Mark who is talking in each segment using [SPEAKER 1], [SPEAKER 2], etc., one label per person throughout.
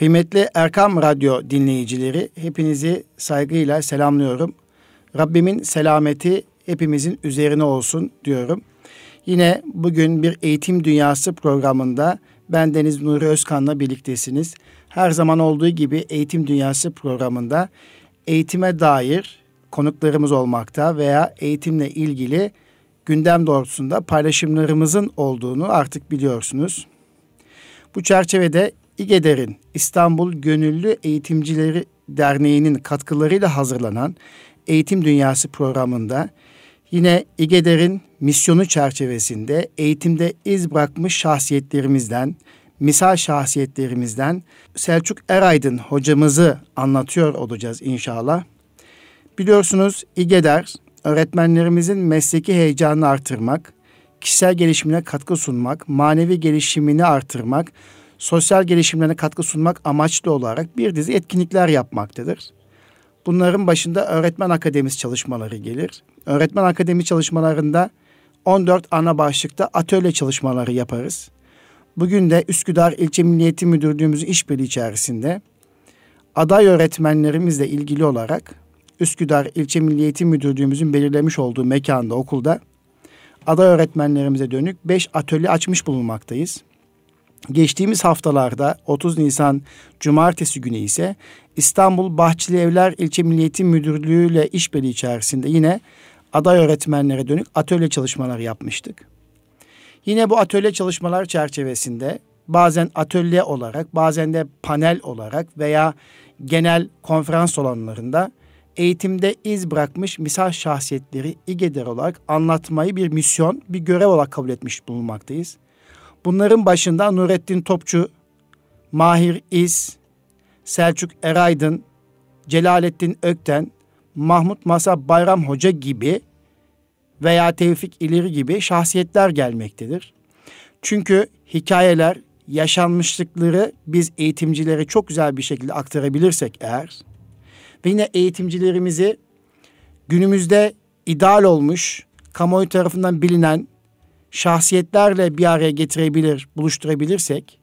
[SPEAKER 1] Kıymetli Erkam Radyo dinleyicileri hepinizi saygıyla selamlıyorum. Rabbimin selameti hepimizin üzerine olsun diyorum. Yine bugün bir Eğitim Dünyası programında ben Deniz Nuri Özkan'la birliktesiniz. Her zaman olduğu gibi Eğitim Dünyası programında eğitime dair konuklarımız olmakta veya eğitimle ilgili gündem doğrultusunda paylaşımlarımızın olduğunu artık biliyorsunuz. Bu çerçevede İGEDER'in İstanbul Gönüllü Eğitimcileri Derneği'nin katkılarıyla hazırlanan Eğitim Dünyası programında yine İGEDER'in misyonu çerçevesinde eğitimde iz bırakmış şahsiyetlerimizden, misal şahsiyetlerimizden Selçuk Eraydın hocamızı anlatıyor olacağız inşallah. Biliyorsunuz İGEDER öğretmenlerimizin mesleki heyecanını artırmak, kişisel gelişimine katkı sunmak, manevi gelişimini artırmak, sosyal gelişimlerine katkı sunmak amaçlı olarak bir dizi etkinlikler yapmaktadır. Bunların başında öğretmen akademisi çalışmaları gelir. Öğretmen akademi çalışmalarında 14 ana başlıkta atölye çalışmaları yaparız. Bugün de Üsküdar İlçe Milli Eğitim Müdürlüğümüzün işbirliği içerisinde aday öğretmenlerimizle ilgili olarak Üsküdar İlçe Milli Eğitim Müdürlüğümüzün belirlemiş olduğu mekanda okulda aday öğretmenlerimize dönük 5 atölye açmış bulunmaktayız. Geçtiğimiz haftalarda 30 Nisan Cumartesi günü ise İstanbul Bahçeli Evler İlçe Milli Eğitim Müdürlüğü ile işbirliği içerisinde yine aday öğretmenlere dönük atölye çalışmaları yapmıştık. Yine bu atölye çalışmalar çerçevesinde bazen atölye olarak bazen de panel olarak veya genel konferans alanlarında eğitimde iz bırakmış misal şahsiyetleri İGEDER olarak anlatmayı bir misyon, bir görev olarak kabul etmiş bulunmaktayız. Bunların başında Nurettin Topçu, Mahir İz, Selçuk Eraydın, Celalettin Ökten, Mahmut Masa Bayram Hoca gibi veya Tevfik İleri gibi şahsiyetler gelmektedir. Çünkü hikayeler, yaşanmışlıkları biz eğitimcilere çok güzel bir şekilde aktarabilirsek eğer ve yine eğitimcilerimizi günümüzde ideal olmuş, kamuoyu tarafından bilinen şahsiyetlerle bir araya getirebilir, buluşturabilirsek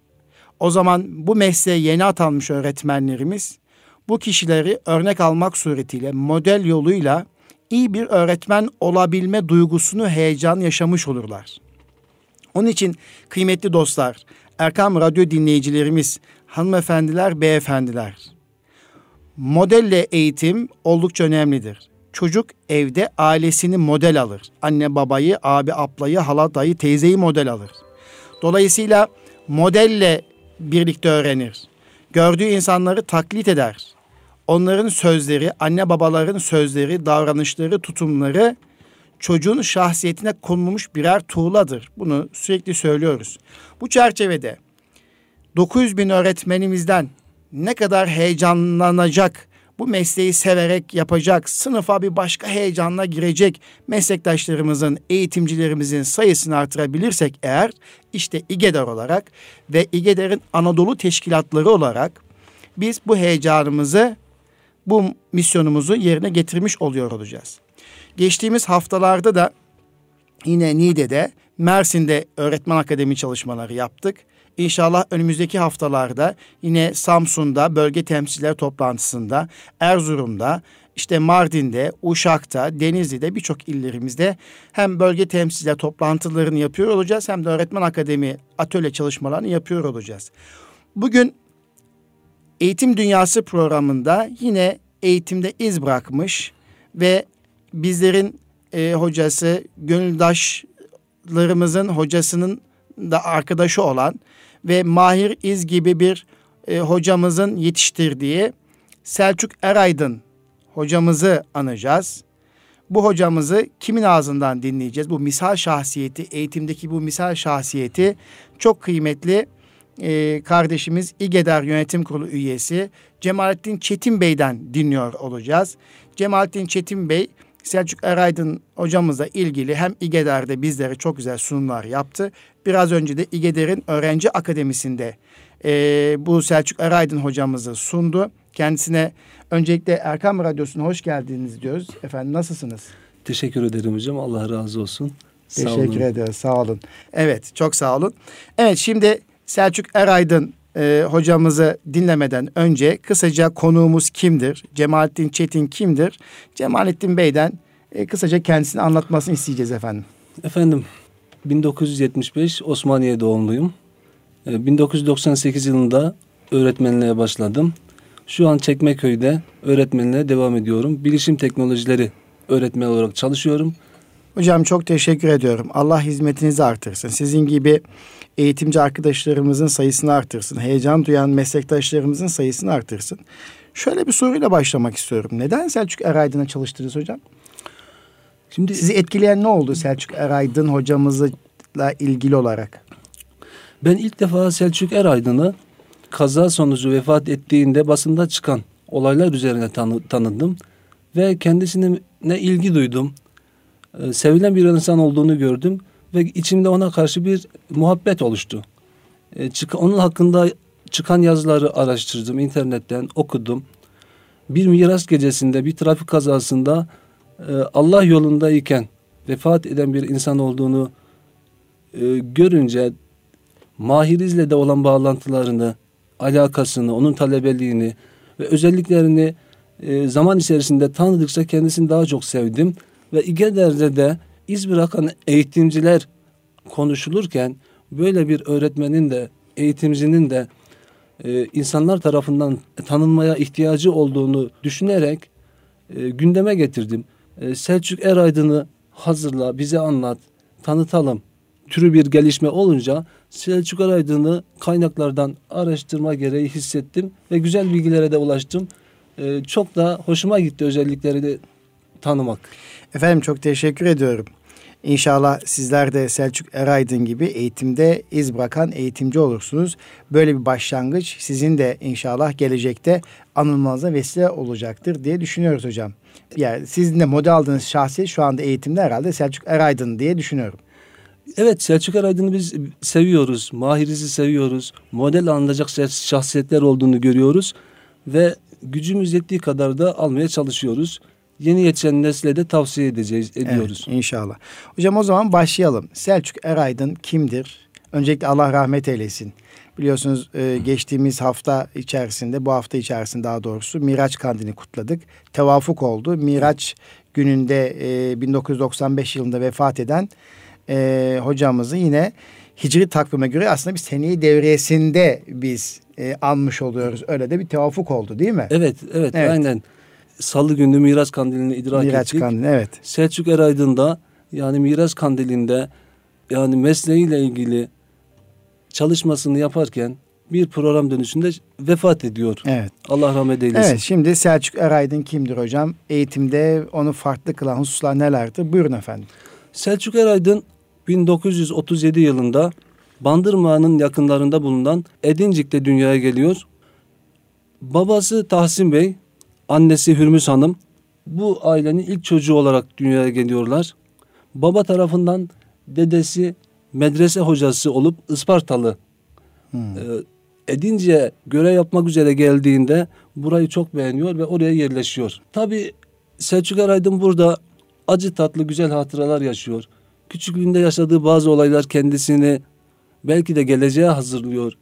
[SPEAKER 1] o zaman bu mesleğe yeni atanmış öğretmenlerimiz bu kişileri örnek almak suretiyle model yoluyla iyi bir öğretmen olabilme duygusunu heyecan yaşamış olurlar. Onun için kıymetli dostlar, Erkam Radyo dinleyicilerimiz, hanımefendiler, beyefendiler. Modelle eğitim oldukça önemlidir. Çocuk evde ailesini model alır. Anne babayı, abi ablayı, hala dayı, teyzeyi model alır. Dolayısıyla modelle birlikte öğrenir. Gördüğü insanları taklit eder. Onların sözleri, anne babaların sözleri, davranışları, tutumları çocuğun şahsiyetine konulmuş birer tuğladır. Bunu sürekli söylüyoruz. Bu çerçevede 900 bin öğretmenimizden ne kadar heyecanlanacak, bu mesleği severek yapacak, sınıfa bir başka heyecanla girecek meslektaşlarımızın, eğitimcilerimizin sayısını artırabilirsek eğer işte İGEDER olarak ve İGEDER'in Anadolu teşkilatları olarak biz bu heyecanımızı, bu misyonumuzu yerine getirmiş oluyor olacağız. Geçtiğimiz haftalarda da yine Niğde'de, Mersin'de öğretmen akademi çalışmaları yaptık. İnşallah önümüzdeki haftalarda yine Samsun'da bölge temsiller toplantısında, Erzurum'da, işte Mardin'de, Uşak'ta, Denizli'de birçok illerimizde hem bölge temsiller toplantılarını yapıyor olacağız hem de öğretmen akademi atölye çalışmalarını yapıyor olacağız. Bugün Eğitim Dünyası programında yine eğitimde iz bırakmış ve bizlerin e, hocası, gönüldaşlarımızın hocasının da arkadaşı olan ve Mahir İz gibi bir e, hocamızın yetiştirdiği Selçuk Eraydın hocamızı anacağız. Bu hocamızı kimin ağzından dinleyeceğiz? Bu misal şahsiyeti, eğitimdeki bu misal şahsiyeti çok kıymetli e, kardeşimiz İGEDER Yönetim Kurulu üyesi Cemalettin Çetin Bey'den dinliyor olacağız. Cemalettin Çetin Bey Selçuk Eraydın hocamızla ilgili hem İGEDER'de bizlere çok güzel sunumlar yaptı. Biraz önce de İGEDER'in öğrenci akademisinde e, bu Selçuk Eraydın hocamızı sundu. Kendisine öncelikle Erkam Radyosu'na hoş geldiniz diyoruz. Efendim nasılsınız?
[SPEAKER 2] Teşekkür ederim hocam. Allah razı olsun.
[SPEAKER 1] Teşekkür sağ ederiz. Sağ olun. Evet çok sağ olun. Evet şimdi Selçuk Eraydın e, hocamızı dinlemeden önce kısaca konuğumuz kimdir? Cemalettin Çetin kimdir? Cemalettin Bey'den e, kısaca kendisini anlatmasını isteyeceğiz efendim.
[SPEAKER 2] Efendim 1975 Osmaniye doğumluyum. 1998 e, yılında öğretmenliğe başladım. Şu an Çekmeköy'de öğretmenliğe devam ediyorum. Bilişim teknolojileri öğretmen olarak çalışıyorum.
[SPEAKER 1] Hocam çok teşekkür ediyorum. Allah hizmetinizi artırsın. Sizin gibi eğitimci arkadaşlarımızın sayısını artırsın. Heyecan duyan meslektaşlarımızın sayısını artırsın. Şöyle bir soruyla başlamak istiyorum. Neden Selçuk Eraydın'a çalıştınız hocam? Şimdi sizi etkileyen ne oldu Selçuk Eraydın hocamızla ilgili olarak?
[SPEAKER 2] Ben ilk defa Selçuk Eraydın'ı kaza sonucu vefat ettiğinde basında çıkan olaylar üzerine tanı, tanıdım ve kendisine ne ilgi duydum. Ee, sevilen bir insan olduğunu gördüm ve içimde ona karşı bir muhabbet oluştu. Ee, çık, onun hakkında çıkan yazıları araştırdım, internetten okudum. Bir miras gecesinde bir trafik kazasında e, Allah yolundayken vefat eden bir insan olduğunu e, görünce Mahiriz'le de olan bağlantılarını, alakasını, onun talebeliğini ve özelliklerini e, zaman içerisinde tanıdıkça kendisini daha çok sevdim. Ve İGEDER'de de iz bırakan eğitimciler konuşulurken böyle bir öğretmenin de eğitimcinin de e, insanlar tarafından tanınmaya ihtiyacı olduğunu düşünerek e, gündeme getirdim. E, Selçuk Eraydın'ı hazırla, bize anlat, tanıtalım türü bir gelişme olunca Selçuk Eraydın'ı kaynaklardan araştırma gereği hissettim ve güzel bilgilere de ulaştım. E, çok da hoşuma gitti özellikleri de tanımak.
[SPEAKER 1] Efendim çok teşekkür ediyorum. İnşallah sizler de Selçuk Eraydın gibi eğitimde iz bırakan eğitimci olursunuz. Böyle bir başlangıç sizin de inşallah gelecekte anılmanıza vesile olacaktır diye düşünüyoruz hocam. Yani sizin de model aldığınız şahsi şu anda eğitimde herhalde Selçuk Eraydın diye düşünüyorum.
[SPEAKER 2] Evet Selçuk Eraydın'ı biz seviyoruz. Mahiriz'i seviyoruz. Model alınacak şahsiyetler olduğunu görüyoruz. Ve gücümüz yettiği kadar da almaya çalışıyoruz yeni yetişen nesle de tavsiye edeceğiz, ediyoruz.
[SPEAKER 1] Evet, inşallah. Hocam o zaman başlayalım. Selçuk Eraydın kimdir? Öncelikle Allah rahmet eylesin. Biliyorsunuz e, geçtiğimiz hafta içerisinde, bu hafta içerisinde daha doğrusu Miraç Kandini kutladık. Tevafuk oldu. Miraç gününde e, 1995 yılında vefat eden e, hocamızı yine Hicri takvime göre aslında bir seneyi devriyesinde biz e, anmış oluyoruz. Öyle de bir tevafuk oldu değil mi?
[SPEAKER 2] Evet, evet, evet. aynen. Salı günü Miras Kandili'ni idrak Miraç ettik. Kandili,
[SPEAKER 1] evet.
[SPEAKER 2] Selçuk Eraydın da yani Miras Kandili'nde yani mesleğiyle ilgili çalışmasını yaparken bir program dönüşünde vefat ediyor.
[SPEAKER 1] Evet.
[SPEAKER 2] Allah rahmet eylesin.
[SPEAKER 1] Evet şimdi Selçuk Eraydın kimdir hocam? Eğitimde onu farklı kılan hususlar nelerdir? Buyurun efendim.
[SPEAKER 2] Selçuk Eraydın 1937 yılında Bandırma'nın yakınlarında bulunan Edincik'te dünyaya geliyor. Babası Tahsin Bey Annesi Hürmüz Hanım bu ailenin ilk çocuğu olarak dünyaya geliyorlar. Baba tarafından dedesi medrese hocası olup Ispartalı. Hmm. E, Edince görev yapmak üzere geldiğinde burayı çok beğeniyor ve oraya yerleşiyor. Tabi Selçuk Eraydın burada acı tatlı güzel hatıralar yaşıyor. Küçüklüğünde yaşadığı bazı olaylar kendisini belki de geleceğe hazırlıyor.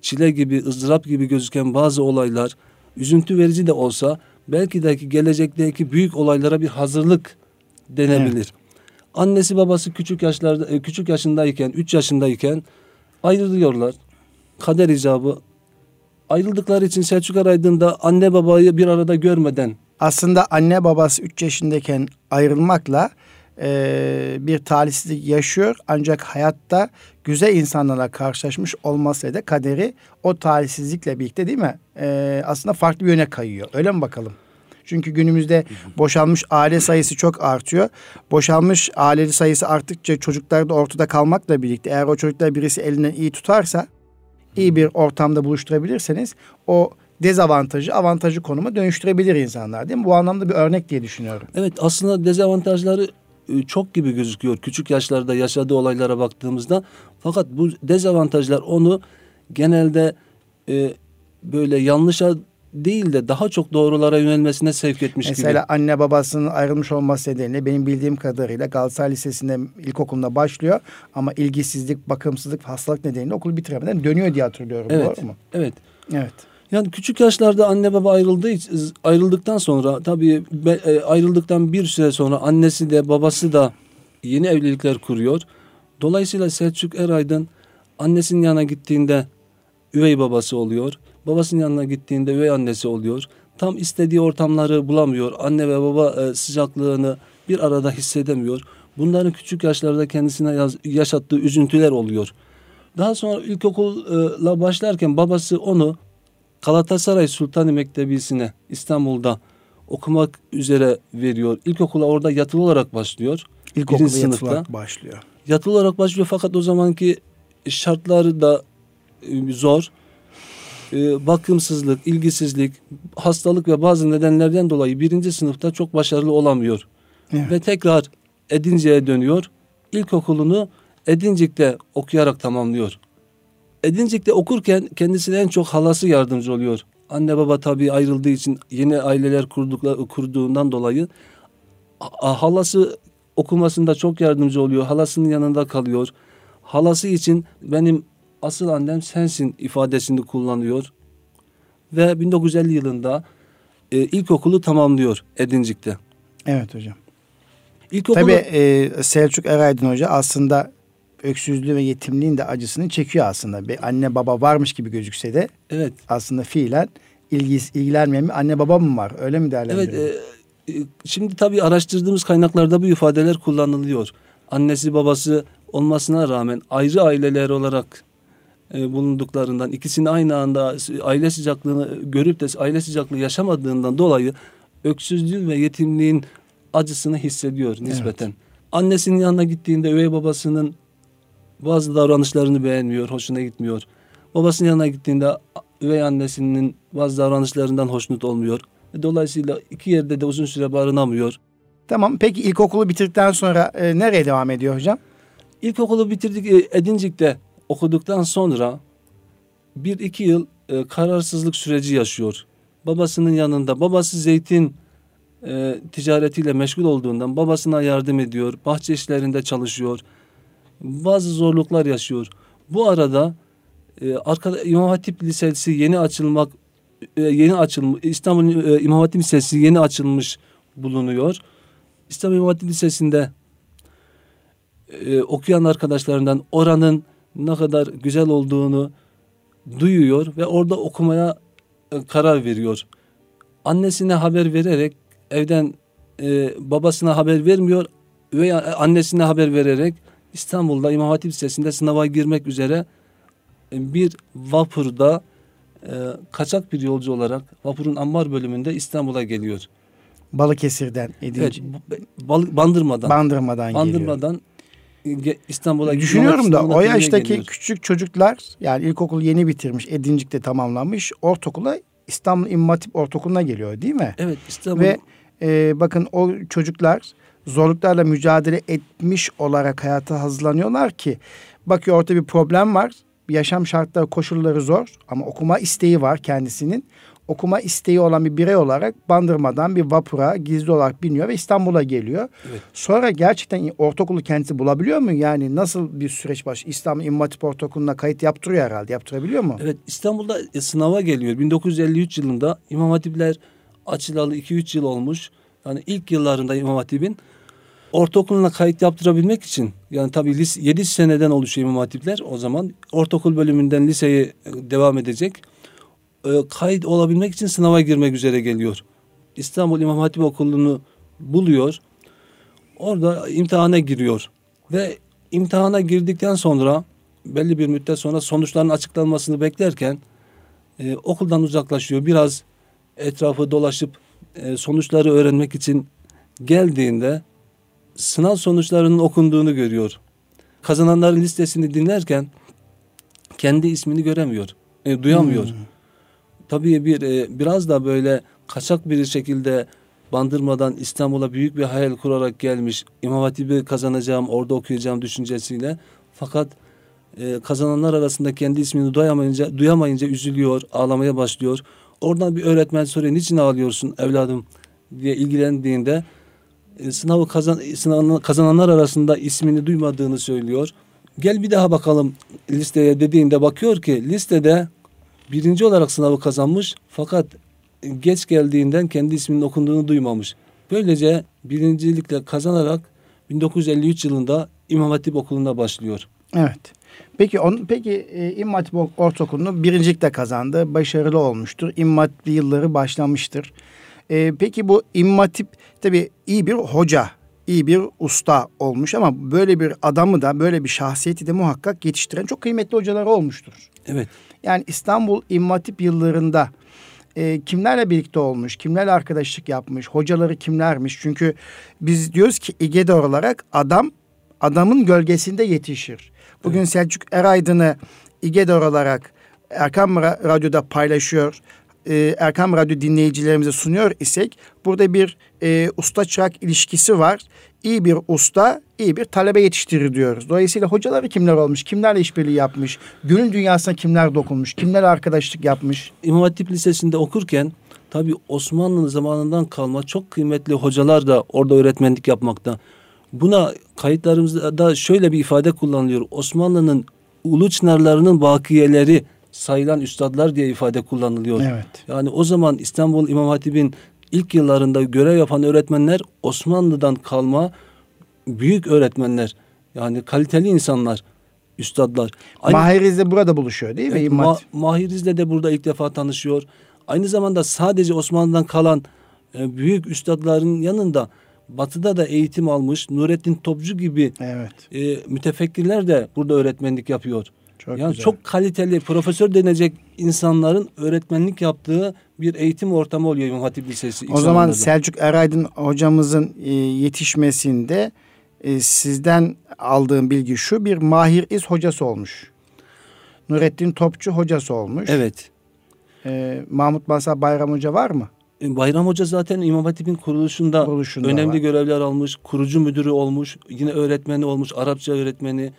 [SPEAKER 2] Çile gibi, ızdırap gibi gözüken bazı olaylar üzüntü verici de olsa belki de gelecekteki büyük olaylara bir hazırlık denebilir. Evet. Annesi babası küçük yaşlarda e, küçük yaşındayken, üç yaşındayken ayrılıyorlar. Kader icabı ayrıldıkları için Selçuk Araydın'da anne babayı bir arada görmeden
[SPEAKER 1] aslında anne babası üç yaşındayken ayrılmakla e, bir talihsizlik yaşıyor ancak hayatta güzel insanlarla karşılaşmış olması da kaderi o talihsizlikle birlikte değil mi? E, aslında farklı bir yöne kayıyor. Öyle mi bakalım? Çünkü günümüzde boşanmış aile sayısı çok artıyor. Boşanmış aile sayısı arttıkça çocuklar da ortada kalmakla birlikte eğer o çocuklar birisi elinden iyi tutarsa iyi bir ortamda buluşturabilirseniz o dezavantajı avantajı konuma dönüştürebilir insanlar değil mi? Bu anlamda bir örnek diye düşünüyorum.
[SPEAKER 2] Evet aslında dezavantajları e, çok gibi gözüküyor küçük yaşlarda yaşadığı olaylara baktığımızda. Fakat bu dezavantajlar onu genelde e, böyle yanlışa değil de daha çok doğrulara yönelmesine sevk etmiş
[SPEAKER 1] Mesela
[SPEAKER 2] gibi.
[SPEAKER 1] Mesela anne babasının ayrılmış olması nedeniyle benim bildiğim kadarıyla Galatasaray Lisesi'nde ilkokulunda başlıyor ama ilgisizlik, bakımsızlık, hastalık nedeniyle okulu bitiremeden dönüyor diye hatırlıyorum.
[SPEAKER 2] Evet.
[SPEAKER 1] Doğru mu?
[SPEAKER 2] Evet.
[SPEAKER 1] Evet.
[SPEAKER 2] Yani küçük yaşlarda anne baba ayrıldığı ayrıldıktan sonra tabii e, ayrıldıktan bir süre sonra annesi de babası da yeni evlilikler kuruyor. Dolayısıyla Selçuk Eraydın annesinin yanına gittiğinde üvey babası oluyor. Babasının yanına gittiğinde üvey annesi oluyor. Tam istediği ortamları bulamıyor. Anne ve baba e, sıcaklığını bir arada hissedemiyor. Bunların küçük yaşlarda kendisine yaşattığı üzüntüler oluyor. Daha sonra ilkokulla başlarken babası onu Galatasaray Sultani Mektebi'sine İstanbul'da okumak üzere veriyor. İlkokula orada yatılı olarak başlıyor.
[SPEAKER 1] İlkokula yatılı olarak başlıyor.
[SPEAKER 2] Yatılı olarak başlıyor fakat o zamanki şartları da e, zor. E, bakımsızlık, ilgisizlik, hastalık ve bazı nedenlerden dolayı birinci sınıfta çok başarılı olamıyor. Evet. Ve tekrar Edincik'e dönüyor. İlkokulunu Edincik'te okuyarak tamamlıyor. Edincik'te okurken kendisine en çok halası yardımcı oluyor. Anne baba tabii ayrıldığı için yeni aileler kurdukla, kurduğundan dolayı halası okumasında çok yardımcı oluyor. Halasının yanında kalıyor. Halası için benim asıl annem sensin ifadesini kullanıyor. Ve 1950 yılında e, ilkokulu tamamlıyor Edincik'te.
[SPEAKER 1] Evet hocam. İlkokulu... Tabii e, Selçuk Eraydın Hoca aslında öksüzlüğü ve yetimliğin de acısını çekiyor aslında. Bir anne baba varmış gibi gözükse de evet. aslında fiilen ilgis, ilgilenmeyen bir anne baba mı var? Öyle mi değerlendiriyor? Evet.
[SPEAKER 2] E, e, şimdi tabii araştırdığımız kaynaklarda bu ifadeler kullanılıyor. Annesi babası olmasına rağmen ayrı aileler olarak bulunduklarından ikisini aynı anda aile sıcaklığını görüp de aile sıcaklığı yaşamadığından dolayı öksüzlüğün ve yetimliğin acısını hissediyor nispeten. Evet. Annesinin yanına gittiğinde üvey babasının bazı davranışlarını beğenmiyor, hoşuna gitmiyor. Babasının yanına gittiğinde üvey annesinin bazı davranışlarından hoşnut olmuyor. Dolayısıyla iki yerde de uzun süre barınamıyor.
[SPEAKER 1] Tamam peki ilkokulu bitirdikten sonra e, nereye devam ediyor hocam?
[SPEAKER 2] İlkokulu bitirdik e, Edincik'te okuduktan sonra bir iki yıl e, kararsızlık süreci yaşıyor. Babasının yanında babası zeytin e, ticaretiyle meşgul olduğundan babasına yardım ediyor. Bahçe işlerinde çalışıyor. Bazı zorluklar yaşıyor. Bu arada e, arkada İmam Hatip Lisesi yeni açılmak e, yeni açılmış İstanbul e, İmam Hatip Lisesi yeni açılmış bulunuyor. İstanbul İmam Hatip Lisesi'nde e, okuyan arkadaşlarından oranın ne kadar güzel olduğunu duyuyor ve orada okumaya e, karar veriyor. Annesine haber vererek evden e, babasına haber vermiyor veya annesine haber vererek İstanbul'da İmam Hatip Lisesi'nde sınava girmek üzere e, bir vapurda e, kaçak bir yolcu olarak vapurun ammar bölümünde İstanbul'a geliyor.
[SPEAKER 1] Balıkesir'den edince.
[SPEAKER 2] Evet, Bandırma'dan.
[SPEAKER 1] Bandırma'dan,
[SPEAKER 2] Bandırma'dan İstanbul'a
[SPEAKER 1] Düşünüyorum da o yaştaki geliyor. küçük çocuklar yani ilkokul yeni bitirmiş, Edincik'te tamamlanmış. Ortaokula İstanbul İmam Hatip Ortaokulu'na geliyor değil mi?
[SPEAKER 2] Evet İstanbul.
[SPEAKER 1] Ve e, bakın o çocuklar zorluklarla mücadele etmiş olarak hayata hazırlanıyorlar ki bakıyor ortada bir problem var. Yaşam şartları, koşulları zor ama okuma isteği var kendisinin okuma isteği olan bir birey olarak Bandırma'dan bir vapura gizli olarak biniyor ve İstanbul'a geliyor. Evet. Sonra gerçekten ortaokulu kendisi bulabiliyor mu? Yani nasıl bir süreç baş? İstanbul İmam Hatip Ortaokulu'na kayıt yaptırıyor herhalde. Yaptırabiliyor mu?
[SPEAKER 2] Evet İstanbul'da e, sınava geliyor. 1953 yılında İmam Hatipler açılalı 2-3 yıl olmuş. Yani ilk yıllarında İmam Hatip'in ortaokuluna kayıt yaptırabilmek için yani tabii lise, 7 seneden oluşuyor İmam Hatipler o zaman ortaokul bölümünden liseye e, devam edecek e, kayıt olabilmek için sınava girmek üzere geliyor. İstanbul İmam Hatip Okulu'nu buluyor. Orada imtihana giriyor. Ve imtihana girdikten sonra belli bir müddet sonra sonuçların açıklanmasını beklerken e, okuldan uzaklaşıyor. Biraz etrafı dolaşıp e, sonuçları öğrenmek için geldiğinde sınav sonuçlarının okunduğunu görüyor. Kazananların listesini dinlerken kendi ismini göremiyor, e, duyamıyor. Hmm tabii bir e, biraz da böyle kaçak bir şekilde Bandırmadan İstanbul'a büyük bir hayal kurarak gelmiş. İmam Hatip'i kazanacağım, orada okuyacağım düşüncesiyle. Fakat e, kazananlar arasında kendi ismini duyamayınca, duyamayınca üzülüyor, ağlamaya başlıyor. Oradan bir öğretmen soruyor niçin ağlıyorsun evladım diye ilgilendiğinde e, sınavı kazan, sınavını kazananlar arasında ismini duymadığını söylüyor. Gel bir daha bakalım listeye dediğinde bakıyor ki listede birinci olarak sınavı kazanmış fakat geç geldiğinden kendi isminin okunduğunu duymamış. Böylece birincilikle kazanarak 1953 yılında İmam Hatip Okulu'nda başlıyor.
[SPEAKER 1] Evet. Peki on, peki e, İmam Hatip Ortaokulu'nu birincilikle kazandı. Başarılı olmuştur. İmam Hatip yılları başlamıştır. E, peki bu İmam Hatip tabii iyi bir hoca, iyi bir usta olmuş ama böyle bir adamı da böyle bir şahsiyeti de muhakkak yetiştiren çok kıymetli hocalar olmuştur.
[SPEAKER 2] Evet.
[SPEAKER 1] Yani İstanbul İmam Hatip yıllarında e, kimlerle birlikte olmuş, kimlerle arkadaşlık yapmış, hocaları kimlermiş? Çünkü biz diyoruz ki İGEDE olarak adam adamın gölgesinde yetişir. Bugün evet. Selçuk Eraydın'ı İGEDE olarak Erkam Radyo'da paylaşıyor. E, Erkam Radyo dinleyicilerimize sunuyor isek burada bir e, usta çırak ilişkisi var. İyi bir usta, iyi bir talebe yetiştirir diyoruz. Dolayısıyla hocaları kimler olmuş, kimlerle işbirliği yapmış, gönül dünyasına kimler dokunmuş, kimler arkadaşlık yapmış.
[SPEAKER 2] İmam Hatip Lisesi'nde okurken tabii Osmanlı zamanından kalma çok kıymetli hocalar da orada öğretmenlik yapmakta. Buna kayıtlarımızda şöyle bir ifade kullanılıyor. Osmanlı'nın ulu çınarlarının bakiyeleri sayılan üstadlar diye ifade kullanılıyor.
[SPEAKER 1] Evet.
[SPEAKER 2] Yani o zaman İstanbul İmam Hatip'in ilk yıllarında görev yapan öğretmenler Osmanlı'dan kalma büyük öğretmenler. Yani kaliteli insanlar, üstadlar.
[SPEAKER 1] Aynı, Mahiriz'le burada buluşuyor değil mi? Evet,
[SPEAKER 2] Ma, Mahiriz'le de burada ilk defa tanışıyor. Aynı zamanda sadece Osmanlı'dan kalan e, büyük üstadların yanında Batı'da da eğitim almış Nurettin Topçu gibi
[SPEAKER 1] evet.
[SPEAKER 2] e, mütefekkirler de burada öğretmenlik yapıyor.
[SPEAKER 1] Çok
[SPEAKER 2] yani
[SPEAKER 1] güzel.
[SPEAKER 2] çok kaliteli profesör denecek insanların öğretmenlik yaptığı bir eğitim ortamı oluyor İmam Hatip Lisesi.
[SPEAKER 1] O zaman Selçuk Eraydın hocamızın e, yetişmesinde e, sizden aldığım bilgi şu bir Mahir İz hocası olmuş. Nurettin Topçu hocası olmuş.
[SPEAKER 2] Evet.
[SPEAKER 1] E, Mahmut Masa Bayram Hoca var mı?
[SPEAKER 2] E, Bayram Hoca zaten İmam Hatip'in kuruluşunda, kuruluşunda önemli var. görevler almış. Kurucu müdürü olmuş. Yine öğretmeni olmuş. Arapça öğretmeni.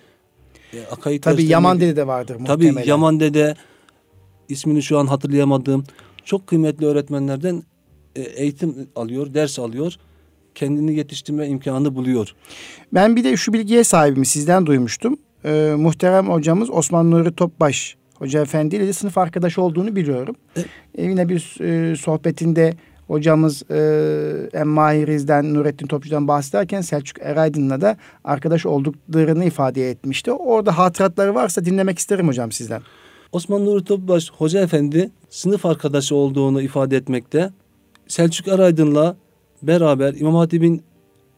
[SPEAKER 1] E, Tabii dersleri, Yaman Dede de vardır
[SPEAKER 2] muhtemelen. Tabii Yaman Dede ismini şu an hatırlayamadığım çok kıymetli öğretmenlerden e, eğitim alıyor, ders alıyor. Kendini yetiştirme imkanı buluyor.
[SPEAKER 1] Ben bir de şu bilgiye sahibim sizden duymuştum. Ee, muhterem hocamız Osman Nuri Topbaş Hoca Efendi ile de sınıf arkadaşı olduğunu biliyorum. E, ee, yine bir e, sohbetinde hocamız e, hem Mahiriz'den, Nurettin Topçu'dan bahsederken Selçuk Eraydın'la da arkadaş olduklarını ifade etmişti. Orada hatıratları varsa dinlemek isterim hocam sizden.
[SPEAKER 2] Osman Nuri Topbaş Hoca Efendi sınıf arkadaşı olduğunu ifade etmekte. Selçuk Eraydın'la beraber İmam Hatip'in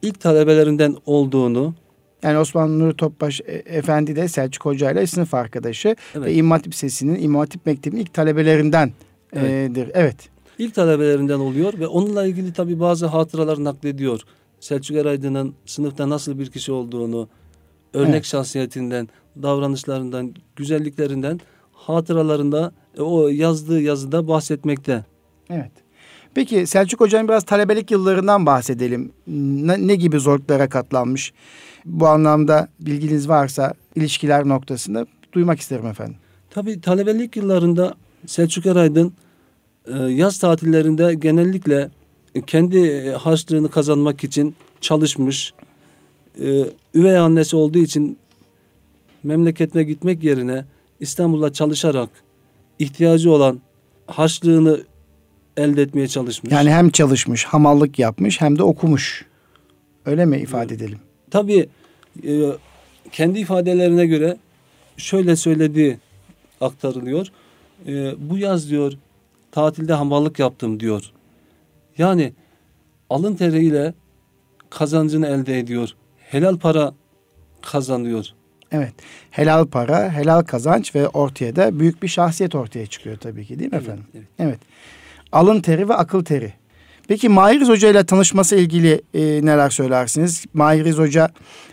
[SPEAKER 2] ilk talebelerinden olduğunu
[SPEAKER 1] yani Osman Nuri Topbaş e, Efendi de Selçuk Hoca ile sınıf arkadaşı evet. ve İmam Hatip Sesi'nin İmam Hatip Mektebi'nin ilk talebelerindendir. Evet. evet.
[SPEAKER 2] İlk talebelerinden oluyor ve onunla ilgili tabi bazı hatıralar naklediyor. Selçuk Eraydın'ın sınıfta nasıl bir kişi olduğunu, örnek evet. şahsiyetinden, davranışlarından, güzelliklerinden hatıralarında e, o yazdığı yazıda bahsetmekte.
[SPEAKER 1] Evet. Peki Selçuk Hoca'nın biraz talebelik yıllarından bahsedelim. Ne, ne gibi zorluklara katlanmış? Bu anlamda bilginiz varsa ilişkiler noktasında duymak isterim efendim.
[SPEAKER 2] Tabii talebelik yıllarında Selçuk Eraydın yaz tatillerinde genellikle kendi harçlığını kazanmak için çalışmış. E, üvey annesi olduğu için memleketine gitmek yerine İstanbul'da çalışarak ihtiyacı olan harçlığını elde etmeye çalışmış.
[SPEAKER 1] Yani hem çalışmış, hamallık yapmış hem de okumuş. Öyle mi ifade edelim?
[SPEAKER 2] Tabii e, kendi ifadelerine göre şöyle söylediği aktarılıyor. E, bu yaz diyor tatilde hamallık yaptım diyor. Yani alın teriyle kazancını elde ediyor. Helal para kazanıyor.
[SPEAKER 1] Evet. Helal para, helal kazanç ve ortaya da büyük bir şahsiyet ortaya çıkıyor tabii ki değil mi
[SPEAKER 2] evet,
[SPEAKER 1] efendim?
[SPEAKER 2] Evet.
[SPEAKER 1] evet. Alın teri ve akıl teri. Peki Mahiriz Hoca ile tanışması ilgili e, neler söylersiniz? Mahiriz Hoca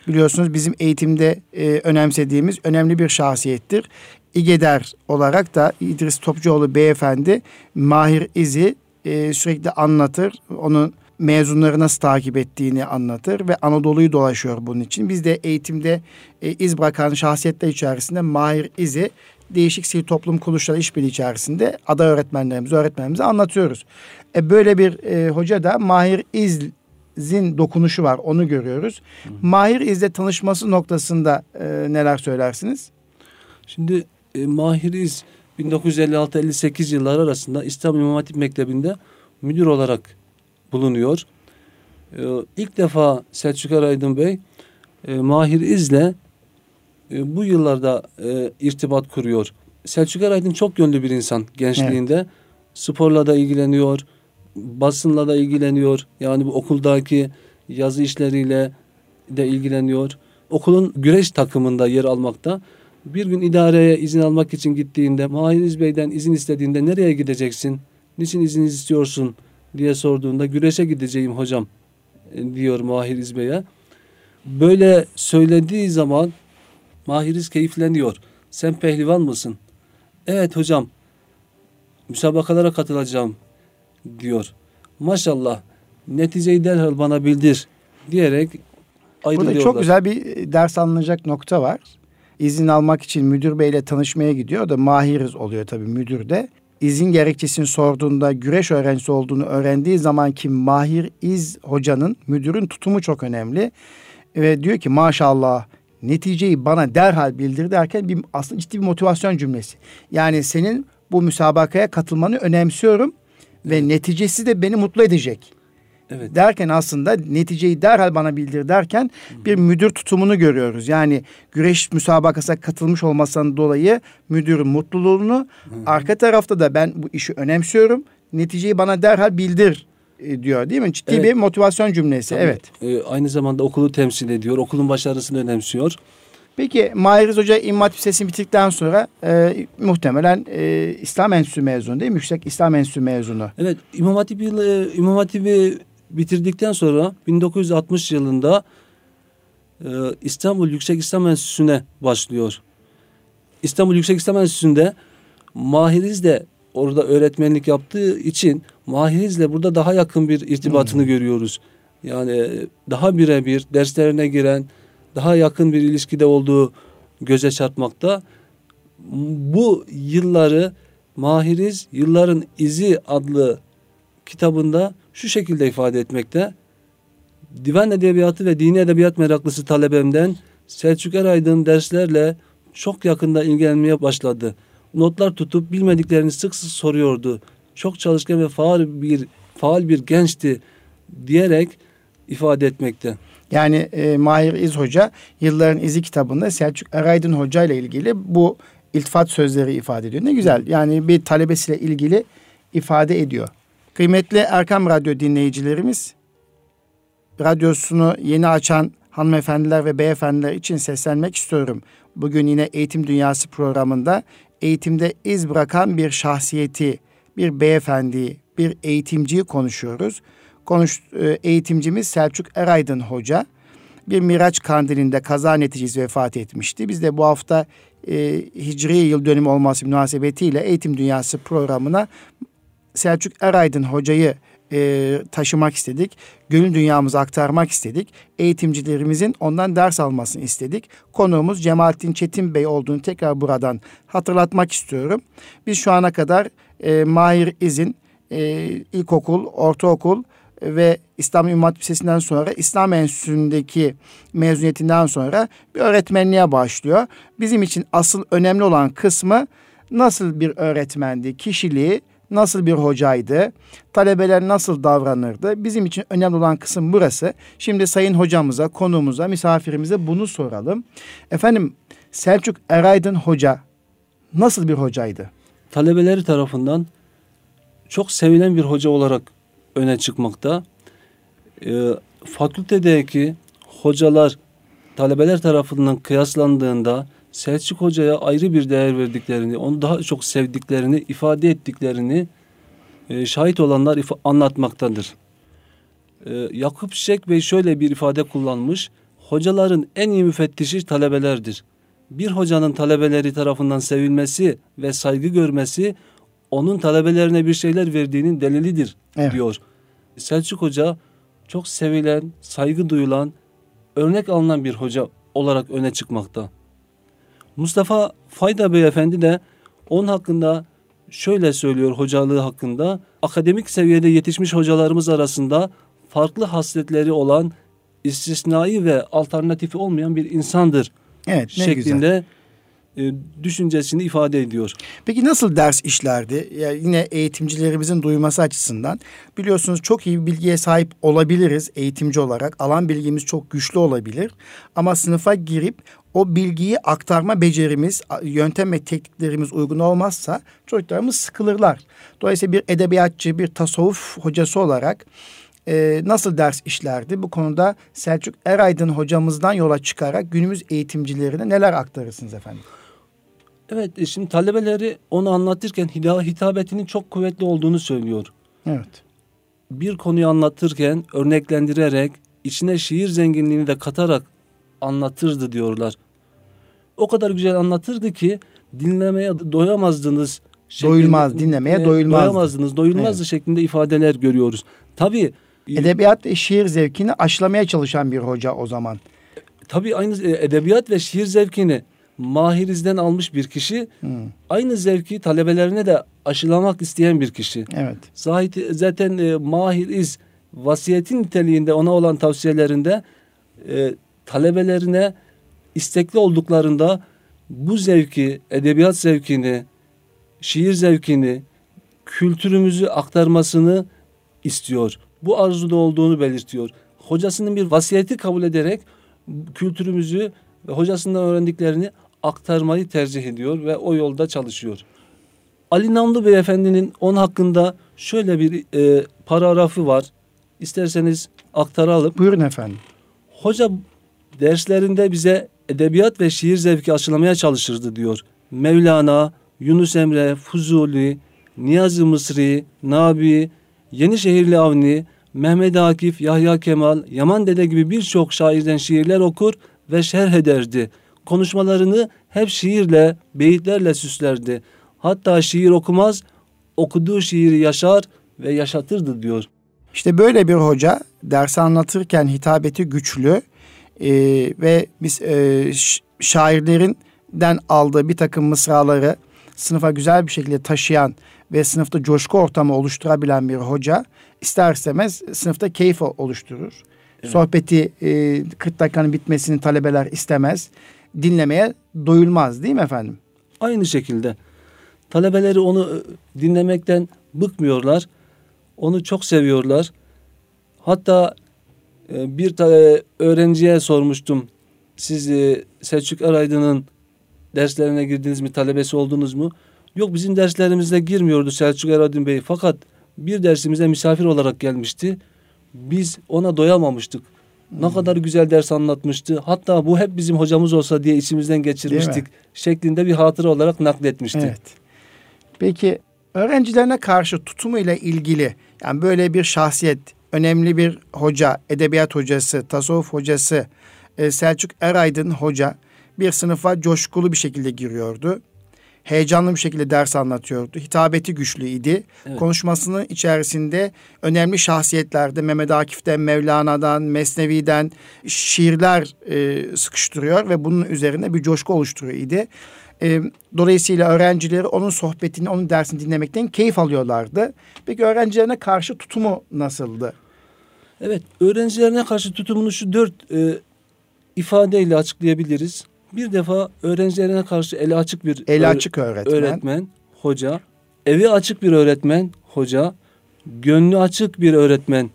[SPEAKER 1] biliyorsunuz bizim eğitimde e, önemsediğimiz önemli bir şahsiyettir. İgeder olarak da İdris Topçuoğlu beyefendi Mahir İz'i e, sürekli anlatır. Onun mezunları nasıl takip ettiğini anlatır ve Anadolu'yu dolaşıyor bunun için. Biz de eğitimde e, iz bırakan şahsiyetler içerisinde Mahir İz'i değişik sivil toplum kuruluşları işbirliği içerisinde öğretmenlerimiz, öğretmenlerimize anlatıyoruz. E böyle bir e, hoca da Mahir İz'in dokunuşu var. Onu görüyoruz. Hı. Mahir İz'le tanışması noktasında e, neler söylersiniz?
[SPEAKER 2] Şimdi e, Mahir İz 1956-58 yılları arasında İstanbul İmam Hatip Mektebi'nde müdür olarak bulunuyor. E, ilk defa Selçuk Araydın Bey e, Mahir İz'le e, bu yıllarda e, irtibat kuruyor. Selçuk Eraydın çok yönlü bir insan gençliğinde. Evet. Sporla da ilgileniyor, basınla da ilgileniyor. Yani bu okuldaki yazı işleriyle de ilgileniyor. Okulun güreş takımında yer almakta. Bir gün idareye izin almak için gittiğinde Mahir Bey'den izin istediğinde nereye gideceksin? Niçin izin istiyorsun diye sorduğunda güreşe gideceğim hocam e, diyor Mahir İzbey'e. Böyle söylediği zaman Mahiriz keyifleniyor. Sen pehlivan mısın? Evet hocam. Müsabakalara katılacağım diyor. Maşallah. Neticeyi derhal bana bildir diyerek ayrılıyorlar.
[SPEAKER 1] Burada çok güzel bir ders alınacak nokta var. İzin almak için müdür beyle tanışmaya gidiyor. Da mahiriz oluyor tabii müdür de. İzin gerekçesini sorduğunda güreş öğrencisi olduğunu öğrendiği zaman ki Mahir İz hocanın, müdürün tutumu çok önemli. Ve diyor ki maşallah neticeyi bana derhal bildir derken bir aslında ciddi bir motivasyon cümlesi. Yani senin bu müsabakaya katılmanı önemsiyorum ve neticesi de beni mutlu edecek. Evet. Derken aslında neticeyi derhal bana bildir derken bir müdür tutumunu görüyoruz. Yani güreş müsabakasına katılmış olmasından dolayı müdürün mutluluğunu Hı. arka tarafta da ben bu işi önemsiyorum. Neticeyi bana derhal bildir e, diyor değil mi? Ciddi evet. bir motivasyon cümlesi. Tabii, evet.
[SPEAKER 2] E, aynı zamanda okulu temsil ediyor. Okulun başarısını önemsiyor.
[SPEAKER 1] Peki Mahiriz Hoca İmam Hatip Lisesi'ni bitirdikten sonra e, muhtemelen e, İslam Enstitüsü mezunu değil mi? Yüksek İslam Enstitüsü mezunu.
[SPEAKER 2] Evet İmam Hatip e, İmam Hatip'i bitirdikten sonra 1960 yılında e, İstanbul Yüksek İslam Enstitüsü'ne başlıyor. İstanbul Yüksek İslam Enstitüsü'nde Mahiriz de orada öğretmenlik yaptığı için Mahiriz'le burada daha yakın bir irtibatını hmm. görüyoruz. Yani daha birebir derslerine giren, daha yakın bir ilişkide olduğu göze çarpmakta. Bu yılları Mahiriz Yılların İzi adlı kitabında şu şekilde ifade etmekte. Divan Edebiyatı ve Dini Edebiyat meraklısı talebemden Selçuk Eraydın derslerle çok yakında ilgilenmeye başladı notlar tutup bilmediklerini sık sık soruyordu. Çok çalışkan ve faal bir faal bir gençti diyerek ifade etmekte.
[SPEAKER 1] Yani e, Mahir İz Hoca Yılların İzi kitabında Selçuk Eraydın Hoca ile ilgili bu iltifat sözleri ifade ediyor. Ne güzel. Yani bir talebesiyle ilgili ifade ediyor. Kıymetli Erkam Radyo dinleyicilerimiz, radyosunu yeni açan hanımefendiler ve beyefendiler için seslenmek istiyorum. Bugün yine Eğitim Dünyası programında eğitimde iz bırakan bir şahsiyeti, bir beyefendi, bir eğitimciyi konuşuyoruz. Konuş, e, eğitimcimiz Selçuk Eraydın Hoca bir Miraç kandilinde kaza neticesi vefat etmişti. Biz de bu hafta e, Hicri yıl dönümü olması münasebetiyle Eğitim Dünyası programına Selçuk Eraydın Hoca'yı e, taşımak istedik. Gönül dünyamızı aktarmak istedik. Eğitimcilerimizin ondan ders almasını istedik. Konuğumuz Cemalettin Çetin Bey olduğunu tekrar buradan hatırlatmak istiyorum. Biz şu ana kadar e, Mahir İzin e, ilkokul, ortaokul ve İslam İmam Lisesi'nden sonra İslam Enstitüsü'ndeki mezuniyetinden sonra bir öğretmenliğe başlıyor. Bizim için asıl önemli olan kısmı nasıl bir öğretmendi, kişiliği, nasıl bir hocaydı, talebeler nasıl davranırdı. Bizim için önemli olan kısım burası. Şimdi sayın hocamıza, konuğumuza, misafirimize bunu soralım. Efendim Selçuk Eraydın Hoca nasıl bir hocaydı?
[SPEAKER 2] Talebeleri tarafından çok sevilen bir hoca olarak öne çıkmakta. E, fakültedeki hocalar talebeler tarafından kıyaslandığında Selçuk Hoca'ya ayrı bir değer verdiklerini, onu daha çok sevdiklerini, ifade ettiklerini e, şahit olanlar anlatmaktadır. E, Yakup Şek Bey şöyle bir ifade kullanmış. Hocaların en iyi müfettişi talebelerdir. Bir hocanın talebeleri tarafından sevilmesi ve saygı görmesi onun talebelerine bir şeyler verdiğinin delilidir evet. diyor. Selçuk Hoca çok sevilen, saygı duyulan, örnek alınan bir hoca olarak öne çıkmakta. Mustafa Fayda Beyefendi de onun hakkında şöyle söylüyor hocalığı hakkında. Akademik seviyede yetişmiş hocalarımız arasında farklı hasletleri olan istisnai ve alternatifi olmayan bir insandır.
[SPEAKER 1] Evet, ne
[SPEAKER 2] şeklinde güzel. E, düşüncesini ifade ediyor.
[SPEAKER 1] Peki nasıl ders işlerdi? Yani yine eğitimcilerimizin duyması açısından biliyorsunuz çok iyi bir bilgiye sahip olabiliriz eğitimci olarak. Alan bilgimiz çok güçlü olabilir. Ama sınıfa girip o bilgiyi aktarma becerimiz, yöntem ve tekniklerimiz uygun olmazsa çocuklarımız sıkılırlar. Dolayısıyla bir edebiyatçı, bir tasavvuf hocası olarak e, nasıl ders işlerdi? Bu konuda Selçuk Eraydın hocamızdan yola çıkarak günümüz eğitimcilerine neler aktarırsınız efendim?
[SPEAKER 2] Evet, e, şimdi talebeleri onu anlatırken hitabetinin çok kuvvetli olduğunu söylüyor.
[SPEAKER 1] Evet.
[SPEAKER 2] Bir konuyu anlatırken örneklendirerek, içine şiir zenginliğini de katarak anlatırdı diyorlar. O kadar güzel anlatırdı ki dinlemeye doyamazdınız.
[SPEAKER 1] Doyulmaz, dinlemeye doyulmaz.
[SPEAKER 2] Doyamazdınız, doyulmazdı evet. şeklinde ifadeler görüyoruz. Tabii
[SPEAKER 1] Edebiyat ve şiir zevkini aşılamaya çalışan bir hoca o zaman.
[SPEAKER 2] Tabii aynı e, edebiyat ve şiir zevkini Mahiriz'den almış bir kişi hmm. aynı zevki talebelerine de aşılamak isteyen bir kişi.
[SPEAKER 1] Evet.
[SPEAKER 2] Zahit, zaten e, Mahiriz vasiyetin niteliğinde ona olan tavsiyelerinde e, talebelerine istekli olduklarında bu zevki, edebiyat zevkini, şiir zevkini, kültürümüzü aktarmasını istiyor bu arzuda olduğunu belirtiyor. Hocasının bir vasiyeti kabul ederek kültürümüzü ve hocasından öğrendiklerini aktarmayı tercih ediyor ve o yolda çalışıyor. Ali Namlı Beyefendinin onun hakkında şöyle bir e, paragrafı var. İsterseniz aktaralım.
[SPEAKER 1] Buyurun efendim.
[SPEAKER 2] Hoca derslerinde bize edebiyat ve şiir zevki aşılamaya çalışırdı diyor. Mevlana, Yunus Emre, Fuzuli, Niyazi Mısri, Nabi, Yenişehirli Avni, Mehmet Akif, Yahya Kemal, Yaman Dede gibi birçok şairden şiirler okur ve şerh ederdi. Konuşmalarını hep şiirle, beyitlerle süslerdi. Hatta şiir okumaz, okuduğu şiiri yaşar ve yaşatırdı diyor.
[SPEAKER 1] İşte böyle bir hoca ders anlatırken hitabeti güçlü e, ve biz e, şairlerinden aldığı bir takım mısraları sınıfa güzel bir şekilde taşıyan ve sınıfta coşku ortamı oluşturabilen bir hoca ister istemez sınıfta keyif oluşturur. Evet. Sohbeti e, 40 dakikanın bitmesini talebeler istemez. Dinlemeye doyulmaz değil mi efendim?
[SPEAKER 2] Aynı şekilde. Talebeleri onu e, dinlemekten bıkmıyorlar. Onu çok seviyorlar. Hatta e, bir tane öğrenciye sormuştum. Siz e, Selçuk Araydın'ın derslerine girdiniz mi, talebesi oldunuz mu? Yok bizim derslerimize girmiyordu Selçuk Eraydın Bey. Fakat bir dersimize misafir olarak gelmişti. Biz ona doyamamıştık. Hmm. Ne kadar güzel ders anlatmıştı. Hatta bu hep bizim hocamız olsa diye içimizden geçirmiştik. Şeklinde bir hatıra olarak nakletmişti.
[SPEAKER 1] Evet. Peki öğrencilerine karşı tutumuyla ilgili yani böyle bir şahsiyet, önemli bir hoca, edebiyat hocası, tasavvuf hocası e, Selçuk Eraydın hoca bir sınıfa coşkulu bir şekilde giriyordu heyecanlı bir şekilde ders anlatıyordu. Hitabeti güçlüydü. Evet. Konuşmasının içerisinde önemli şahsiyetlerde Mehmet Akif'ten, Mevlana'dan, Mesnevi'den şiirler e, sıkıştırıyor ve bunun üzerine bir coşku oluşturuyor E, dolayısıyla öğrencileri onun sohbetini, onun dersini dinlemekten keyif alıyorlardı. Peki öğrencilerine karşı tutumu nasıldı?
[SPEAKER 2] Evet, öğrencilerine karşı tutumunu şu dört e, ifadeyle açıklayabiliriz. Bir defa öğrencilerine karşı eli açık bir
[SPEAKER 1] eli açık öğretmen.
[SPEAKER 2] öğretmen, hoca, evi açık bir öğretmen, hoca, gönlü açık bir öğretmen,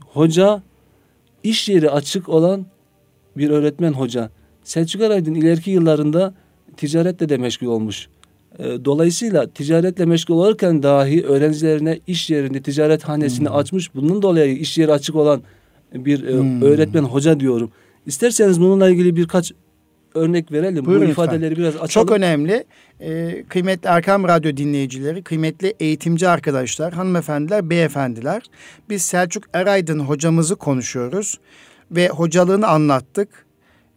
[SPEAKER 2] hoca, iş yeri açık olan bir öğretmen hoca. Selçuk Araydın ileriki yıllarında ticaretle de meşgul olmuş. Ee, dolayısıyla ticaretle meşgul olurken dahi öğrencilerine iş yerini, ticaret hanesini hmm. açmış. Bunun dolayı iş yeri açık olan bir e, hmm. öğretmen hoca diyorum. İsterseniz bununla ilgili birkaç örnek verelim. Buyurun Bu ifadeleri lütfen. biraz açalım.
[SPEAKER 1] Çok önemli. Ee, kıymetli Erkam Radyo dinleyicileri, kıymetli eğitimci arkadaşlar, hanımefendiler, beyefendiler. Biz Selçuk Eraydın hocamızı konuşuyoruz ve hocalığını anlattık.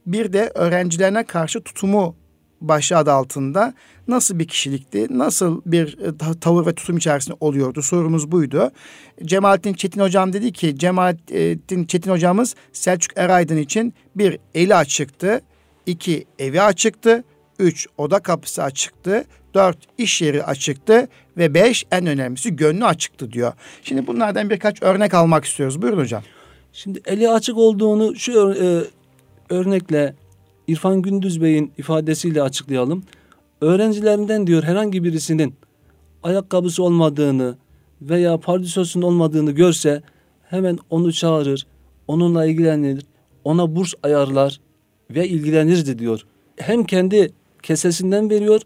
[SPEAKER 1] Bir de öğrencilerine karşı tutumu başlığı adı altında nasıl bir kişilikti, nasıl bir e, tavır ve tutum içerisinde oluyordu sorumuz buydu. Cemalettin Çetin hocam dedi ki Cemalettin Çetin hocamız Selçuk Eraydın için bir eli açıktı, İki, evi açıktı. 3 oda kapısı açıktı, 4 iş yeri açıktı ve 5 en önemlisi gönlü açıktı diyor. Şimdi bunlardan birkaç örnek almak istiyoruz. Buyurun hocam.
[SPEAKER 2] Şimdi eli açık olduğunu şu e, örnekle İrfan Gündüz Bey'in ifadesiyle açıklayalım. Öğrencilerinden diyor herhangi birisinin ayakkabısı olmadığını veya pardüsösünün olmadığını görse hemen onu çağırır, onunla ilgilenir, ona burs ayarlar ve ilgilenirdi diyor. Hem kendi kesesinden veriyor,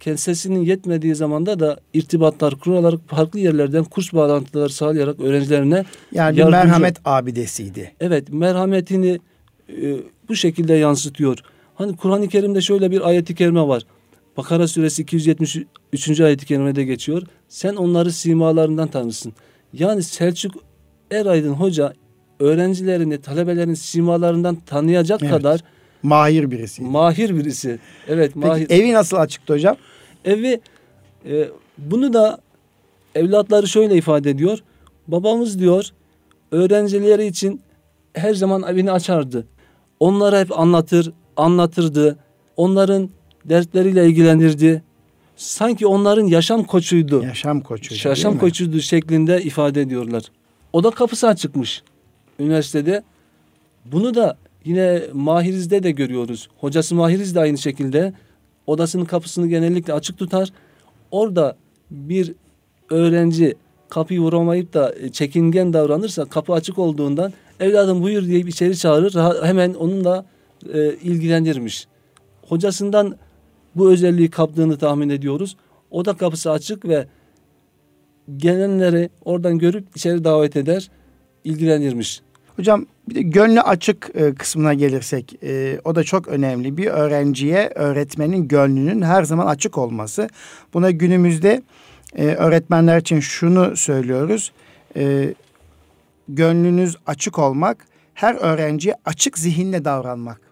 [SPEAKER 2] kesesinin yetmediği zamanda da irtibatlar kurularak farklı yerlerden kurs bağlantıları sağlayarak öğrencilerine
[SPEAKER 1] yani bir merhamet abidesiydi.
[SPEAKER 2] Evet, merhametini e, bu şekilde yansıtıyor. Hani Kur'an-ı Kerim'de şöyle bir ayeti kerime var. Bakara suresi 273. ayet-i kerimede geçiyor. Sen onları simalarından tanırsın. Yani Selçuk Eraydın Hoca öğrencilerini, talebelerin simalarından tanıyacak evet. kadar
[SPEAKER 1] mahir birisi.
[SPEAKER 2] Mahir birisi. Evet,
[SPEAKER 1] Peki,
[SPEAKER 2] mahir.
[SPEAKER 1] evi nasıl açıktı hocam?
[SPEAKER 2] Evi e, bunu da evlatları şöyle ifade ediyor. Babamız diyor öğrencileri için her zaman evini açardı. Onlara hep anlatır, anlatırdı. Onların dertleriyle ilgilenirdi. Sanki onların yaşam koçuydu.
[SPEAKER 1] Yaşam koçuydu.
[SPEAKER 2] Yaşam koçuydu şeklinde ifade ediyorlar. O da kapısı açıkmış üniversitede. Bunu da yine Mahiriz'de de görüyoruz. Hocası Mahiriz de aynı şekilde odasının kapısını genellikle açık tutar. Orada bir öğrenci kapıyı vuramayıp da çekingen davranırsa kapı açık olduğundan evladım buyur diye içeri çağırır. Hemen onunla e, ilgilenirmiş. Hocasından bu özelliği kaptığını tahmin ediyoruz. Oda kapısı açık ve gelenleri oradan görüp içeri davet eder, ilgilenirmiş.
[SPEAKER 1] Hocam bir de gönlü açık e, kısmına gelirsek e, o da çok önemli. Bir öğrenciye öğretmenin gönlünün her zaman açık olması. Buna günümüzde e, öğretmenler için şunu söylüyoruz. Gönlünüz açık olmak, her öğrenciye açık zihinle davranmak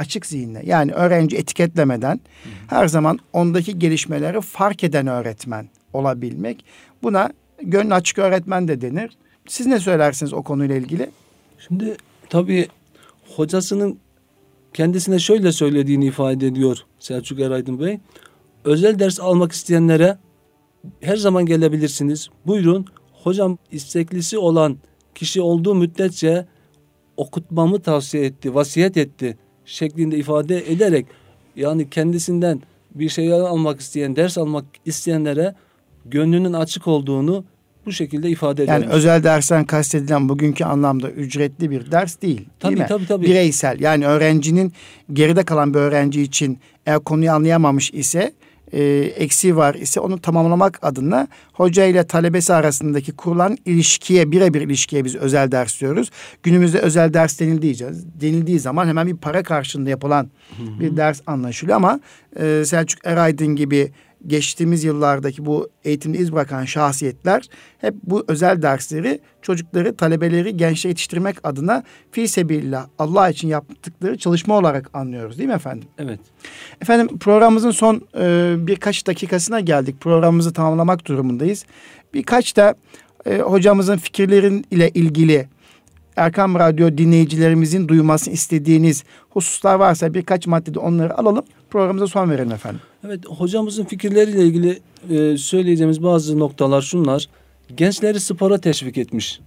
[SPEAKER 1] açık zihinle yani öğrenci etiketlemeden hı hı. her zaman ondaki gelişmeleri fark eden öğretmen olabilmek. Buna gönlü açık öğretmen de denir. Siz ne söylersiniz o konuyla ilgili?
[SPEAKER 2] Şimdi tabii hocasının kendisine şöyle söylediğini ifade ediyor Selçuk Eraydın Bey. Özel ders almak isteyenlere her zaman gelebilirsiniz. Buyurun hocam isteklisi olan kişi olduğu müddetçe okutmamı tavsiye etti, vasiyet etti şeklinde ifade ederek yani kendisinden bir şey almak isteyen, ders almak isteyenlere gönlünün açık olduğunu bu şekilde ifade eder.
[SPEAKER 1] Yani özel dersten kastedilen bugünkü anlamda ücretli bir ders değil.
[SPEAKER 2] Tabii
[SPEAKER 1] değil mi?
[SPEAKER 2] tabii tabii.
[SPEAKER 1] Bireysel yani öğrencinin geride kalan bir öğrenci için eğer konuyu anlayamamış ise e, eksiği var ise onu tamamlamak adına hoca ile talebesi arasındaki kurulan ilişkiye birebir ilişkiye biz özel ders diyoruz. Günümüzde özel ders denildiği, denildiği zaman hemen bir para karşılığında yapılan hı hı. bir ders anlaşılıyor ama e, Selçuk Eraydın gibi geçtiğimiz yıllardaki bu eğitimde iz bırakan şahsiyetler hep bu özel dersleri çocukları, talebeleri, gençleri yetiştirmek adına fi sebillah Allah için yaptıkları çalışma olarak anlıyoruz değil mi efendim?
[SPEAKER 2] Evet.
[SPEAKER 1] Efendim programımızın son e, birkaç dakikasına geldik. Programımızı tamamlamak durumundayız. Birkaç da e, hocamızın fikirlerin ile ilgili Erkam Radyo dinleyicilerimizin duymasını istediğiniz hususlar varsa birkaç maddede onları alalım. Programımıza son verelim efendim.
[SPEAKER 2] Evet hocamızın fikirleriyle ilgili e, söyleyeceğimiz bazı noktalar şunlar. Gençleri spora teşvik etmiş.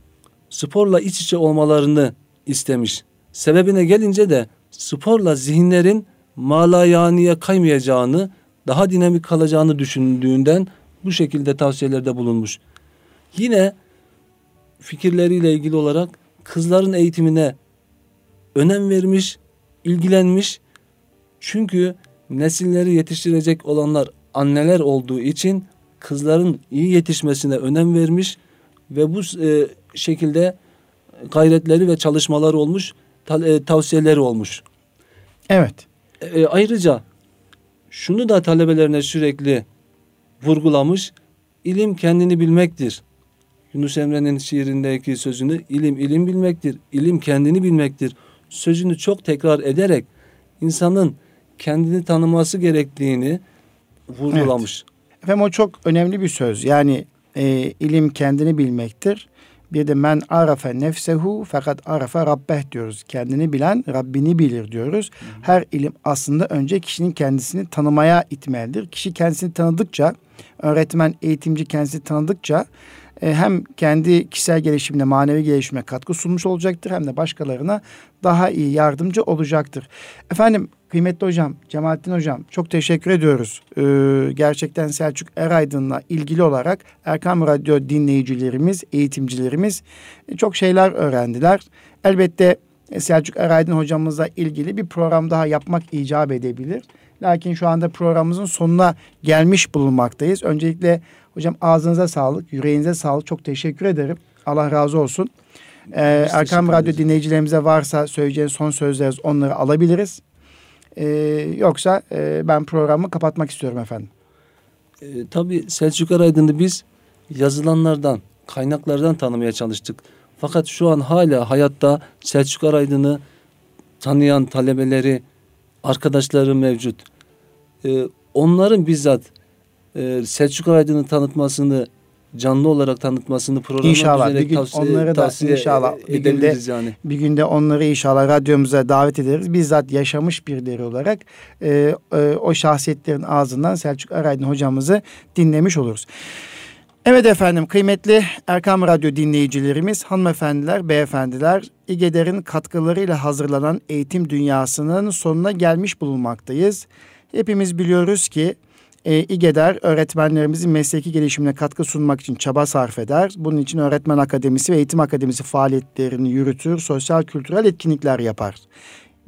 [SPEAKER 2] Sporla iç içe olmalarını istemiş. Sebebine gelince de sporla zihinlerin malayaniye kaymayacağını, daha dinamik kalacağını düşündüğünden bu şekilde tavsiyelerde bulunmuş. Yine fikirleriyle ilgili olarak kızların eğitimine önem vermiş, ilgilenmiş. Çünkü nesilleri yetiştirecek olanlar anneler olduğu için kızların iyi yetişmesine önem vermiş ve bu e, şekilde gayretleri ve çalışmaları olmuş, ta, e, tavsiyeleri olmuş.
[SPEAKER 1] Evet.
[SPEAKER 2] E, ayrıca şunu da talebelerine sürekli vurgulamış. İlim kendini bilmektir. Yunus Emre'nin şiirindeki sözünü ilim ilim bilmektir. İlim kendini bilmektir. Sözünü çok tekrar ederek insanın kendini tanıması gerektiğini vurgulamış.
[SPEAKER 1] Evet. Efendim o çok önemli bir söz. Yani e, ilim kendini bilmektir. Bir de men arafe nefsehu fakat arafe rabbeh diyoruz. Kendini bilen Rabbini bilir diyoruz. Her ilim aslında önce kişinin kendisini tanımaya itmelidir. Kişi kendisini tanıdıkça, öğretmen, eğitimci kendisini tanıdıkça hem kendi kişisel gelişimine, manevi gelişimine katkı sunmuş olacaktır hem de başkalarına daha iyi yardımcı olacaktır. Efendim kıymetli hocam, Cemalettin hocam çok teşekkür ediyoruz. Ee, gerçekten Selçuk Eraydın'la ilgili olarak Erkam Radyo dinleyicilerimiz, eğitimcilerimiz e, çok şeyler öğrendiler. Elbette e, Selçuk Eraydın hocamızla ilgili bir program daha yapmak icap edebilir. Lakin şu anda programımızın sonuna gelmiş bulunmaktayız. Öncelikle hocam ağzınıza sağlık, yüreğinize sağlık. Çok teşekkür ederim. Allah razı olsun. Ee, Erkam Radyo dinleyicilerimize varsa söyleyeceğiniz son sözleriniz onları alabiliriz. Ee, yoksa e, ben programı kapatmak istiyorum efendim.
[SPEAKER 2] E, tabii Selçuk Araydın'ı biz yazılanlardan, kaynaklardan tanımaya çalıştık. Fakat şu an hala hayatta Selçuk Araydın'ı tanıyan talebeleri, arkadaşları mevcut. E, onların bizzat e, Selçuk Araydın'ı tanıtmasını canlı olarak tanıtmasını programı
[SPEAKER 1] inşallah bir gün tavsiye, onları da inşallah bir günde yani. bir günde onları inşallah radyomuza davet ederiz. Bizzat yaşamış birileri olarak e, e, o şahsiyetlerin ağzından Selçuk Araydın hocamızı dinlemiş oluruz. Evet efendim kıymetli Erkam Radyo dinleyicilerimiz, hanımefendiler, beyefendiler, İGEDER'in katkılarıyla hazırlanan eğitim dünyasının sonuna gelmiş bulunmaktayız. Hepimiz biliyoruz ki e, İGEDER öğretmenlerimizin mesleki gelişimine katkı sunmak için çaba sarf eder. Bunun için öğretmen akademisi ve eğitim akademisi faaliyetlerini yürütür, sosyal kültürel etkinlikler yapar.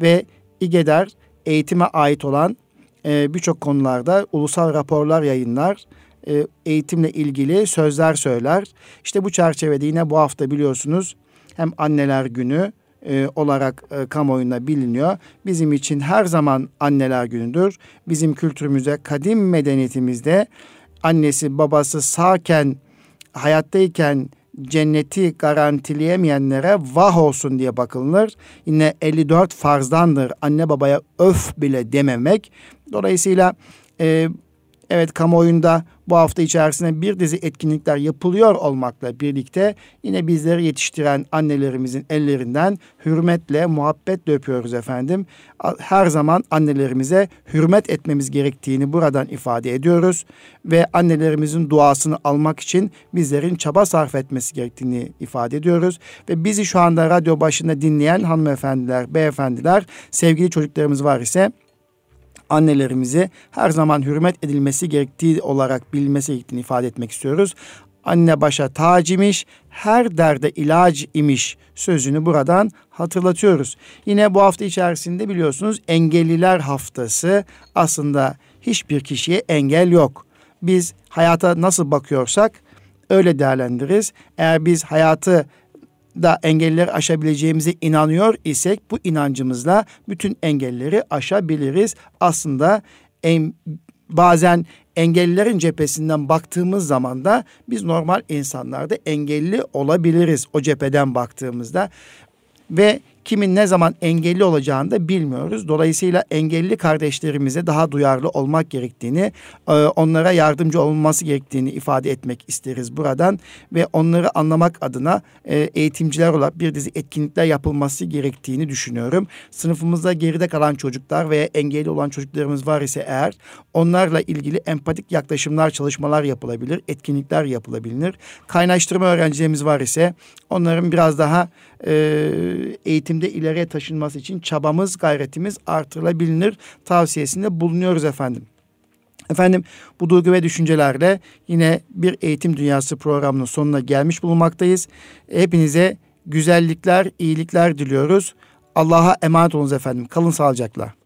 [SPEAKER 1] Ve İGEDER eğitime ait olan e, birçok konularda ulusal raporlar yayınlar, e, eğitimle ilgili sözler söyler. İşte bu çerçevede yine bu hafta biliyorsunuz hem anneler günü e, olarak e, kamuoyunda biliniyor. Bizim için her zaman anneler günüdür. Bizim kültürümüzde, kadim medeniyetimizde annesi babası sağken, hayattayken cenneti garantileyemeyenlere vah olsun diye bakılır. Yine 54 farzdandır anne babaya öf bile dememek. Dolayısıyla e, Evet kamuoyunda bu hafta içerisinde bir dizi etkinlikler yapılıyor olmakla birlikte yine bizleri yetiştiren annelerimizin ellerinden hürmetle, muhabbetle öpüyoruz efendim. Her zaman annelerimize hürmet etmemiz gerektiğini buradan ifade ediyoruz ve annelerimizin duasını almak için bizlerin çaba sarf etmesi gerektiğini ifade ediyoruz ve bizi şu anda radyo başında dinleyen hanımefendiler, beyefendiler, sevgili çocuklarımız var ise annelerimizi her zaman hürmet edilmesi gerektiği olarak bilmesi gerektiğini ifade etmek istiyoruz. Anne başa tac imiş, her derde ilaç imiş sözünü buradan hatırlatıyoruz. Yine bu hafta içerisinde biliyorsunuz engelliler haftası aslında hiçbir kişiye engel yok. Biz hayata nasıl bakıyorsak öyle değerlendiririz. Eğer biz hayatı da engelleri aşabileceğimize inanıyor isek bu inancımızla bütün engelleri aşabiliriz. Aslında en, bazen engellilerin cephesinden baktığımız zaman da biz normal insanlarda engelli olabiliriz o cepheden baktığımızda ve kimin ne zaman engelli olacağını da bilmiyoruz. Dolayısıyla engelli kardeşlerimize daha duyarlı olmak gerektiğini, e, onlara yardımcı olması gerektiğini ifade etmek isteriz buradan ve onları anlamak adına e, eğitimciler olarak bir dizi etkinlikler yapılması gerektiğini düşünüyorum. Sınıfımızda geride kalan çocuklar veya engelli olan çocuklarımız var ise eğer onlarla ilgili empatik yaklaşımlar, çalışmalar yapılabilir, etkinlikler yapılabilir. Kaynaştırma öğrencilerimiz var ise onların biraz daha e, eğitimde ileriye taşınması için çabamız, gayretimiz artırılabilir tavsiyesinde bulunuyoruz efendim. Efendim bu duygu ve düşüncelerle yine bir eğitim dünyası programının sonuna gelmiş bulunmaktayız. Hepinize güzellikler, iyilikler diliyoruz. Allah'a emanet olunuz efendim. Kalın sağlıcakla.